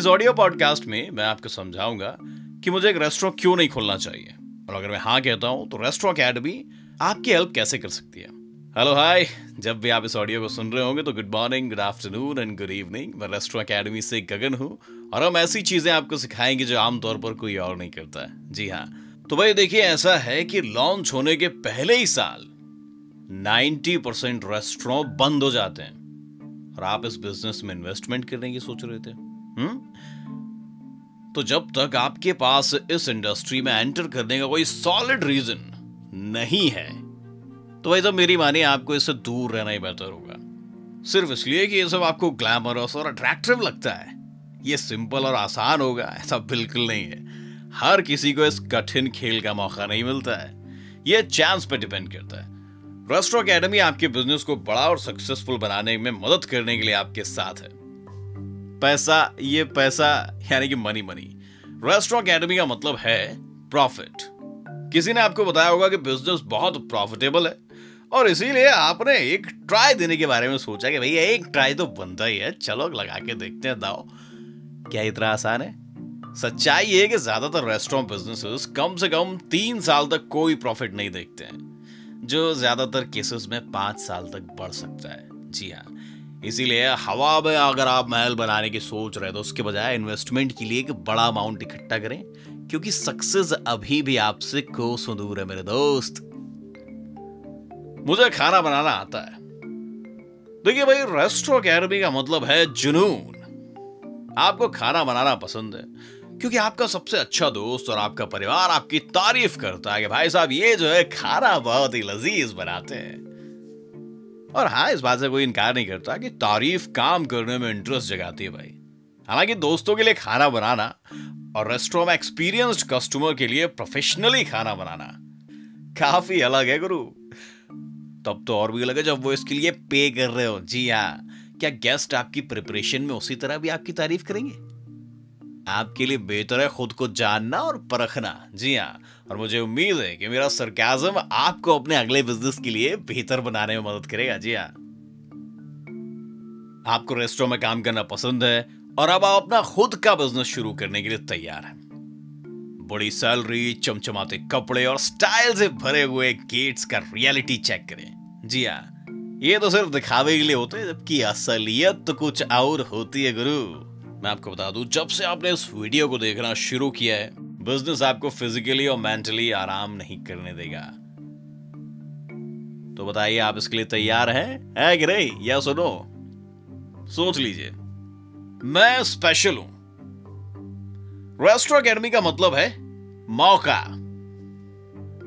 इस audio podcast में मैं आपको समझाऊँगा कि मुझे एक रेस्टोरेंट क्यों नहीं खोलना चाहिए। और अगर मैं हाँ कहता हूँ तो रेस्टोरेंट अकेडमी आपकी हेल्प कैसे कर सकती है? हेलो हाय जब भी आप इस ऑडियो को सुन रहे होंगे तो good morning good afternoon and good evening मैं रेस्टोरेंट अकेडमी से गगन हूँ, और हम ऐसी चीज़ें आपको सिखाएँगे जो आमतौर पर कोई और नहीं करता है। जी हाँ। तो भाई देखिए, ऐसा है कि लॉन्च होने के पहले ही साल 90 परसेंट रेस्टोरेंट बंद हो जाते हैं। और आप इस बिज़नेस में इन्वेस्टमेंट करने की सोच रहे थे। हम्म? तो जब तक आपके पास इस इंडस्ट्री में एंटर करने का कोई सॉलिड रीजन नहीं है तो भाई तो मेरी मानिए आपको इससे दूर रहना ही बेहतर होगा। सिर्फ़ इसलिए कि ये सब आपको ग्लैमरस और अट्रैक्टिव लगता है। ये सिंपल और आसान होगा, ऐसा बिल्कुल नहीं है। हर किसी को इस कठिन खेल का मौका नहीं मिलता है। ये चांस पर डिपेंड करता है। रेस्टो अकेडमी आपके बिज़नेस को बड़ा और सक्सेसफुल बनाने में मदद करने के लिए आपके साथ है। पैसा, ये पैसा, यानी कि मनी मनी रेस्टो अकेडमी का मतलब है प्रॉफिट किसी ने आपको बताया होगा कि बिज़नेस बहुत प्रॉफिटेबल है, और इसीलिए आपने एक ट्राई देने के बारे में सोचा कि भैया, एक ट्राई तो बनता ही है। चलो, लगा के देखते हैं, दाओ। क्या इतना आसान है? सच्चाई ये कि ज़्यादातर रेस्टोरेंट बिजनेसेस कम से कम तीन साल तक कोई प्रॉफिट नहीं देखते हैं, जो ज़्यादातर केसेस में पाँच साल तक बढ़ सकता है। जी हाँ इसीलिए हवा में अगर आप महल बनाने की सोच रहे तो उसके बजाय इन्वेस्टमेंट के लिए एक बड़ा अमाउंट इकट्ठा करें, क्योंकि सक्सेस अभी भी आपसे कोसों दूर है मेरे दोस्त? मुझे खाना बनाना आता है। देखिए भाई रेस्टो अकेडमी का मतलब है जुनून। आपको खाना बनाना पसंद है, क्योंकि आपका सबसे अच्छा दोस्त और आपका परिवार आपकी तारीफ़ करता है कि भाई साहब, ये जो है, खाना बहुत ही लजीज बनाते हैं। और हाँ इस बात से कोई इनकार नहीं करता कि तारीफ़ काम करने में इंटरेस्ट जगाती है भाई। हालाँकि दोस्तों के लिए खाना बनाना और रेस्टोरेंट में एक्सपीरियंस्ड कस्टमर के लिए प्रोफेशनली खाना बनाना काफ़ी अलग है, गुरु। तब तो और भी अलग है जब वो इसके लिए पे कर रहे हो। जी हाँ क्या गेस्ट आपकी प्रिपरेशन में उसी तरह भी आपकी तारीफ़ करेंगे? आपके लिए बेहतर है खुद को जानना और परखना। जी हाँ और मुझे उम्मीद है कि मेरा सरकाजम आपको अपने अगले बिज़नेस के लिए बेहतर बनाने में मदद करेगा। जी हाँ। आपको रेस्टोरेंट में काम करना पसंद है और अब आप अपना खुद का बिज़नेस शुरू करने के लिए तैयार हैं। बड़ी सैलरी चमचमाते कपड़े और स्टाइल से भरे हुए गेट्स का रियलिटी चेक करें। जी हाँ। ये तो सिर्फ़ दिखावे के लिए होते हैं, जबकि असलियत तो कुछ और होती है, गुरु। मैं आपको बता दूँ, जब से आपने इस वीडियो को देखना शुरू किया है बिज़नेस आपको फिजिकली और मेंटली आराम नहीं करने देगा। तो बताइए, आप इसके लिए तैयार हैं? है कि नहीं? या सुनो। सोच लीजिए। मैं स्पेशल हूँ। रेस्ट्रो अकेडमी का मतलब है मौका।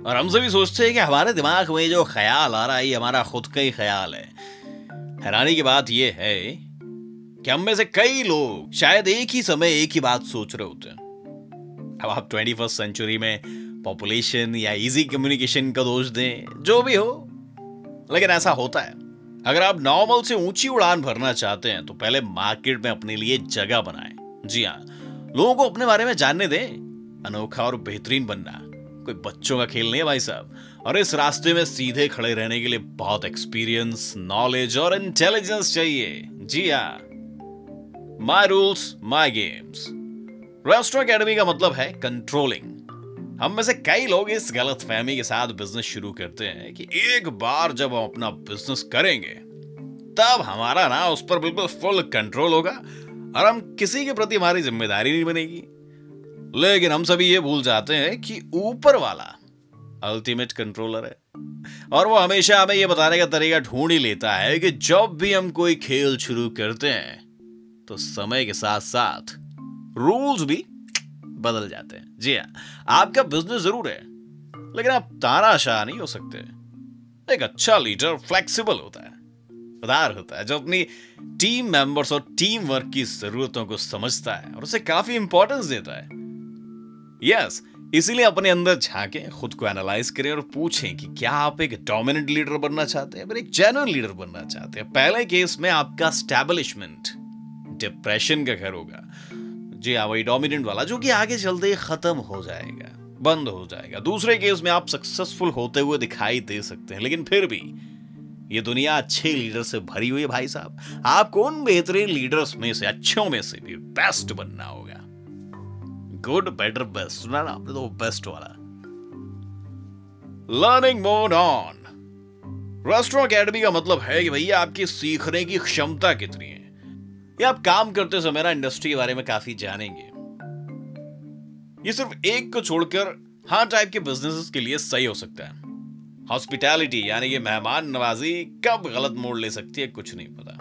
और हम सभी सोचते हैं कि हमारे दिमाग में जो ख्याल आ रहा है, ये हमारा खुद का ही ख्याल है। हैरानी की बात यह है कि हम में से कई लोग शायद एक ही समय एक ही बात सोच रहे होते हैं। अब आप ट्वेंटी फ़र्स्ट सेंचुरी में पॉपुलेशन या इजी कम्युनिकेशन का दोष दें, जो भी हो, लेकिन ऐसा होता है। अगर आप नॉर्मल से ऊँची उड़ान भरना चाहते हैं तो पहले मार्केट में अपने लिए जगह बनाएँ। जी हाँ लोगों को अपने बारे में जानने दें। अनोखा और बेहतरीन बनना। कोई बच्चों का खेल नहीं है भाई साहब। और इस रास्ते में सीधे खड़े रहने के लिए बहुत एक्सपीरियंस नॉलेज और इंटेलिजेंस चाहिए। जी हाँ। My rules my games Resto Academy का मतलब है कंट्रोलिंग हम में से कई लोग इस गलत फहमी के साथ बिज़नेस शुरू करते हैं कि एक बार जब हम अपना बिज़नेस करेंगे, तब हमारा ना उस पर बिल्कुल फुल कंट्रोल होगा और हम किसी के प्रति हमारी ज़िम्मेदारी नहीं बनेगी। लेकिन हम सभी ये भूल जाते हैं कि ऊपर वाला अल्टीमेट कंट्रोलर है और वो हमेशा हमें ये बताने का तरीका ढूंढ ही लेता है कि जब भी हम कोई खेल शुरू करते हैं तो समय के साथ साथ रूल्स भी बदल जाते हैं। जी हाँ आपका बिज़नेस ज़रूर है, लेकिन आप तानाशाह नहीं हो सकते। एक अच्छा लीडर फ्लेक्सिबल होता है, उदार होता है, जो अपनी टीम मेंबर्स और टीम वर्क की जरूरतों को समझता है और उसे काफ़ी इंपॉर्टेंस देता है। यस इसीलिए अपने अंदर झांके, खुद को एनालाइज करें और पूछें कि क्या आप एक डोमिनेंट लीडर बनना चाहते हैं एक जेन्युइन लीडर बनना चाहते हैं। पहले केस में आपका स्टैब्लिशमेंट डिप्रेशन का घर होगा। जी हाँ वही डोमिनेंट वाला, जो कि आगे चलते खत्म हो जाएगा, बंद हो जाएगा। दूसरे केस में आप सक्सेसफुल होते हुए दिखाई दे सकते हैं, लेकिन फिर भी ये दुनिया अच्छे लीडर से भरी हुई है भाई साहब। आपको उन बेहतरीन लीडर्स में से, अच्छों में से भी बेस्ट बनना होगा। गुड बेटर बेस्ट सुना ना आपने तो बेस्ट वाला। Learning mode on Restaurant Academy का मतलब है कि भैया, आपकी सीखने की क्षमता कितनी है? ये आप काम करते समय ना इंडस्ट्री के बारे में काफ़ी जानेंगे। ये सिर्फ़ एक को छोड़कर हर टाइप के बिज़नेस के लिए सही हो सकता है। हॉस्पिटैलिटी यानी कि मेहमान नवाजी, कब गलत मोड़ ले सकती है, कुछ नहीं पता।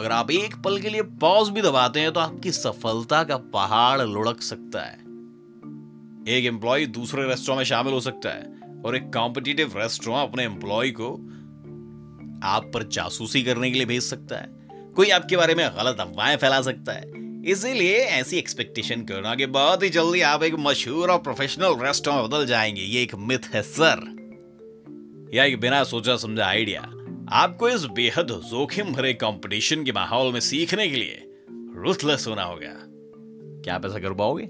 अगर आप एक पल के लिए पॉज भी दबाते हैं तो आपकी सफलता का पहाड़ लुढ़क सकता है। एक एम्प्लॉय दूसरे रेस्टोरेंट में शामिल हो सकता है, और एक कॉम्पिटिटिव रेस्टोरेंट अपने एम्प्लॉय को आप पर जासूसी करने के लिए भेज सकता है। कोई आपके बारे में गलत अफवाहें फैला सकता है। इसीलिए ऐसी एक्सपेक्टेशन करना कि बहुत ही जल्दी आप एक मशहूर और प्रोफेशनल रेस्टोरेंट बदल जाएँगे। ये एक मिथ है सर या एक बिना सोचा समझा आइडिया आपको इस बेहद जोखिम भरे कंपटीशन के माहौल में सीखने के लिए रुथलेस होना होगा। क्या आप ऐसा कर पाओगे?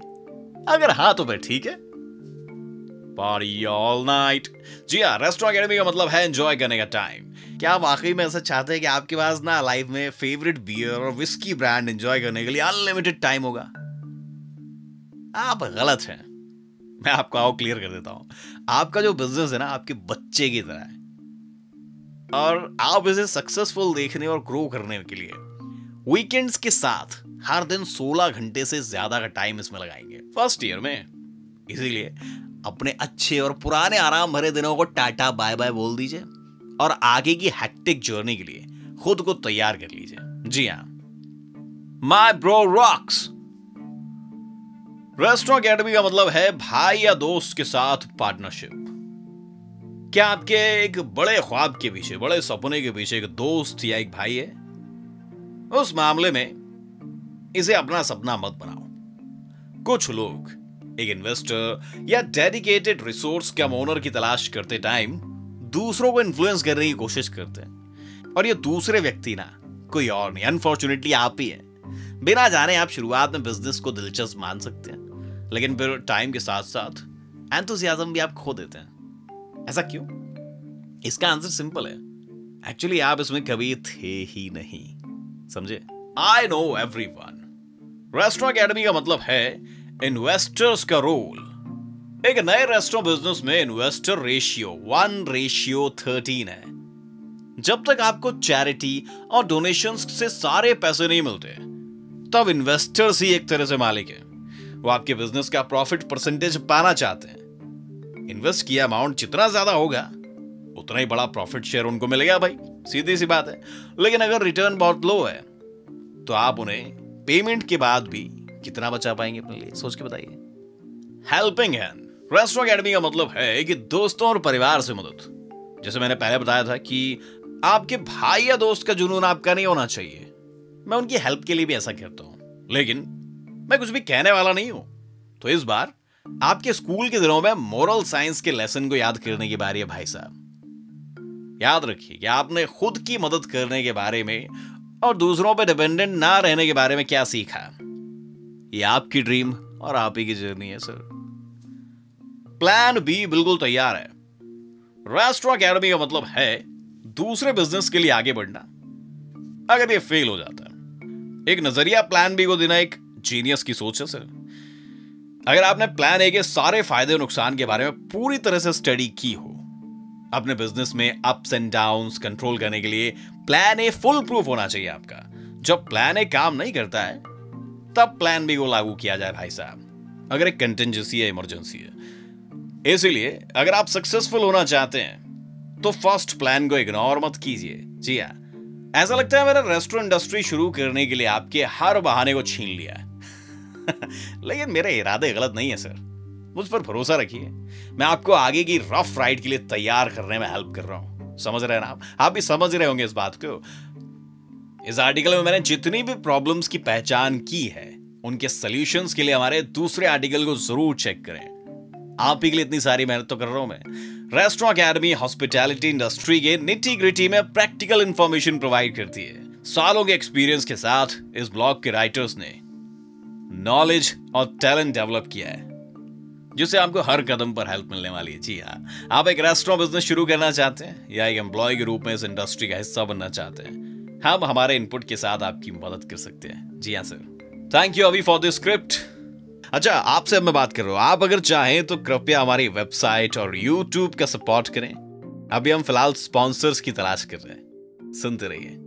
अगर हाँ तो फिर ठीक है। पार्टी ऑल नाइट जी हाँ रेस्टोरेंट अकेडमी का मतलब है एंजॉय करने का टाइम क्या वाकई में ऐसा चाहते हैं कि आपके पास ना लाइफ में फेवरेट बियर और विस्की ब्रांड एंजॉय करने के लिए अनलिमिटेड टाइम होगा? आप गलत हैं। मैं आपको आओ क्लियर कर देता हूँ। आपका जो बिज़नेस है ना, आपके बच्चे की तरह है। और आप इसे सक्सेसफुल देखने और ग्रो करने के लिए वीकेंड्स के साथ हर दिन 16 घंटे से ज़्यादा का टाइम इसमें लगाएँगे। फ़र्स्ट ईयर में। इसीलिए अपने अच्छे और पुराने आराम भरे दिनों को टाटा बाय बाय बोल दीजिए। और आगे की हैक्टिक जर्नी के लिए खुद को तैयार कर लीजिए। जी हाँ। My bro rocks Restaurant Academy का मतलब है भाई या दोस्त के साथ पार्टनरशिप क्या आपके एक बड़े ख्वाब के पीछे, बड़े सपने के पीछे एक दोस्त या एक भाई है? उस मामले में इसे अपना सपना मत बनाओ। कुछ लोग, एक इन्वेस्टर या डेडिकेटेड रिसोर्स के ओनर की तलाश करते टाइम दूसरों को इन्फ्लुएंस करने की कोशिश करते हैं। और ये दूसरे व्यक्ति ना, कोई और नहीं। अनफॉर्चुनेटली आप ही है। बिना जाने आप शुरुआत में बिज़नेस को दिलचस्प मान सकते हैं। लेकिन फिर टाइम के साथ साथ एंथुसियाज्म भी आप खो देते हैं। ऐसा क्यों? इसका आंसर सिंपल है। एक्चुअली आप इसमें कभी थे ही नहीं। समझे? I know everyone Restaurant Academy का मतलब है इन्वेस्टर्स का रोल एक नए रेस्टोरेंट बिज़नेस में investor ratio one ratio thirteen है। जब तक आपको चैरिटी और डोनेशन से सारे पैसे नहीं मिलते, तब इन्वेस्टर्स ही एक तरह से मालिक है। वो आपके बिज़नेस का प्रॉफिट परसेंटेज पाना चाहते हैं। इन्वेस्ट किया अमाउंट जितना ज़्यादा होगा, उतना ही बड़ा प्रॉफिट शेयर उनको मिलेगा भाई। सीधी सी बात है। लेकिन अगर रिटर्न बहुत लो है तो आप उन्हें पेमेंट के बाद भी कितना बचा पाएँगे अपने लिए? सोच के बताइए। हेल्पिंग हैंड रेस्टोरेंट अकेडमी का मतलब है कि दोस्तों और परिवार से मदद। जैसे मैंने पहले बताया था कि आपके भाई या दोस्त का जुनून आपका नहीं होना चाहिए। मैं उनकी हेल्प के लिए भी ऐसा करता हूँ। लेकिन मैं कुछ भी कहने वाला नहीं हूँ। तो इस बार आपके स्कूल के दिनों में मोरल साइंस के लेसन को याद करने की बारी है भाई साहब। याद रखिए कि आपने खुद की मदद करने के बारे में और दूसरों पर डिपेंडेंट ना रहने के बारे में क्या सीखा। ये आपकी ड्रीम और आप ही की जर्नी है सर प्लान बी बिल्कुल तैयार है। रेस्टोरेंट अकेडमी का मतलब है, दूसरे बिज़नेस के लिए आगे बढ़ना। अगर ये फेल हो जाता है। एक नज़रिया प्लान बी को देना एक जीनियस की सोच है सर अगर आपने प्लान ए के सारे फ़ायदे और नुकसान के बारे में पूरी तरह से स्टडी की हो, अपने बिज़नेस में अप्स एंड डाउन्स कंट्रोल करने के लिए प्लान ए फुल प्रूफ होना चाहिए आपका। जब प्लान ए काम नहीं करता है, तब प्लान बी को लागू किया जाए भाई साहब। अगर एक कंटेंजेंसी है इमरजेंसी है इसीलिए अगर आप सक्सेसफुल होना चाहते हैं तो फ़र्स्ट प्लान को इग्नोर मत कीजिए। जी हाँ। ऐसा लगता है मेरा रेस्टोरेंट इंडस्ट्री शुरू करने के लिए आपके हर बहाने को छीन लिया लेकिन मेरे इरादे गलत नहीं है सर मुझ पर भरोसा रखिए। मैं आपको आगे की रफ राइड के लिए तैयार करने में हेल्प कर रहा हूँ। समझ रहे हैं ना आप? भी समझ रहे होंगे इस बात को। इस आर्टिकल में मैंने जितनी भी प्रॉब्लम्स की पहचान की है, उनके सॉल्यूशंस के लिए हमारे दूसरे आर्टिकल को ज़रूर चेक करें। आप ही के लिए इतनी सारी मेहनत तो कर रहा हूँ मैं। रेस्टोरेंट अकेडमी हॉस्पिटैलिटी इंडस्ट्री के निटी ग्रिटी में प्रैक्टिकल इंफॉर्मेशन प्रोवाइड करती है। सालों के एक्सपीरियंस के साथ इस ब्लॉग के राइटर्स ने नॉलेज और टैलेंट डेवलप किया है, जिससे आपको हर कदम पर हेल्प मिलने वाली है। जी हाँ आप एक रेस्टोरेंट बिज़नेस शुरू करना चाहते हैं या एक एम्प्लॉय के रूप में इस इंडस्ट्री का हिस्सा बनना चाहते हैं, हम हमारे इनपुट के साथ आपकी मदद कर सकते हैं। जी हाँ सर थैंक यू अभी फॉर दिस स्क्रिप्ट अच्छा आपसे मैं बात कर रहा हूँ। आप अगर चाहें तो कृपया हमारी वेबसाइट और यूट्यूब का सपोर्ट करें। अभी हम फ़िलहाल स्पॉन्सर्स की तलाश कर रहे हैं। सुनते रहिए।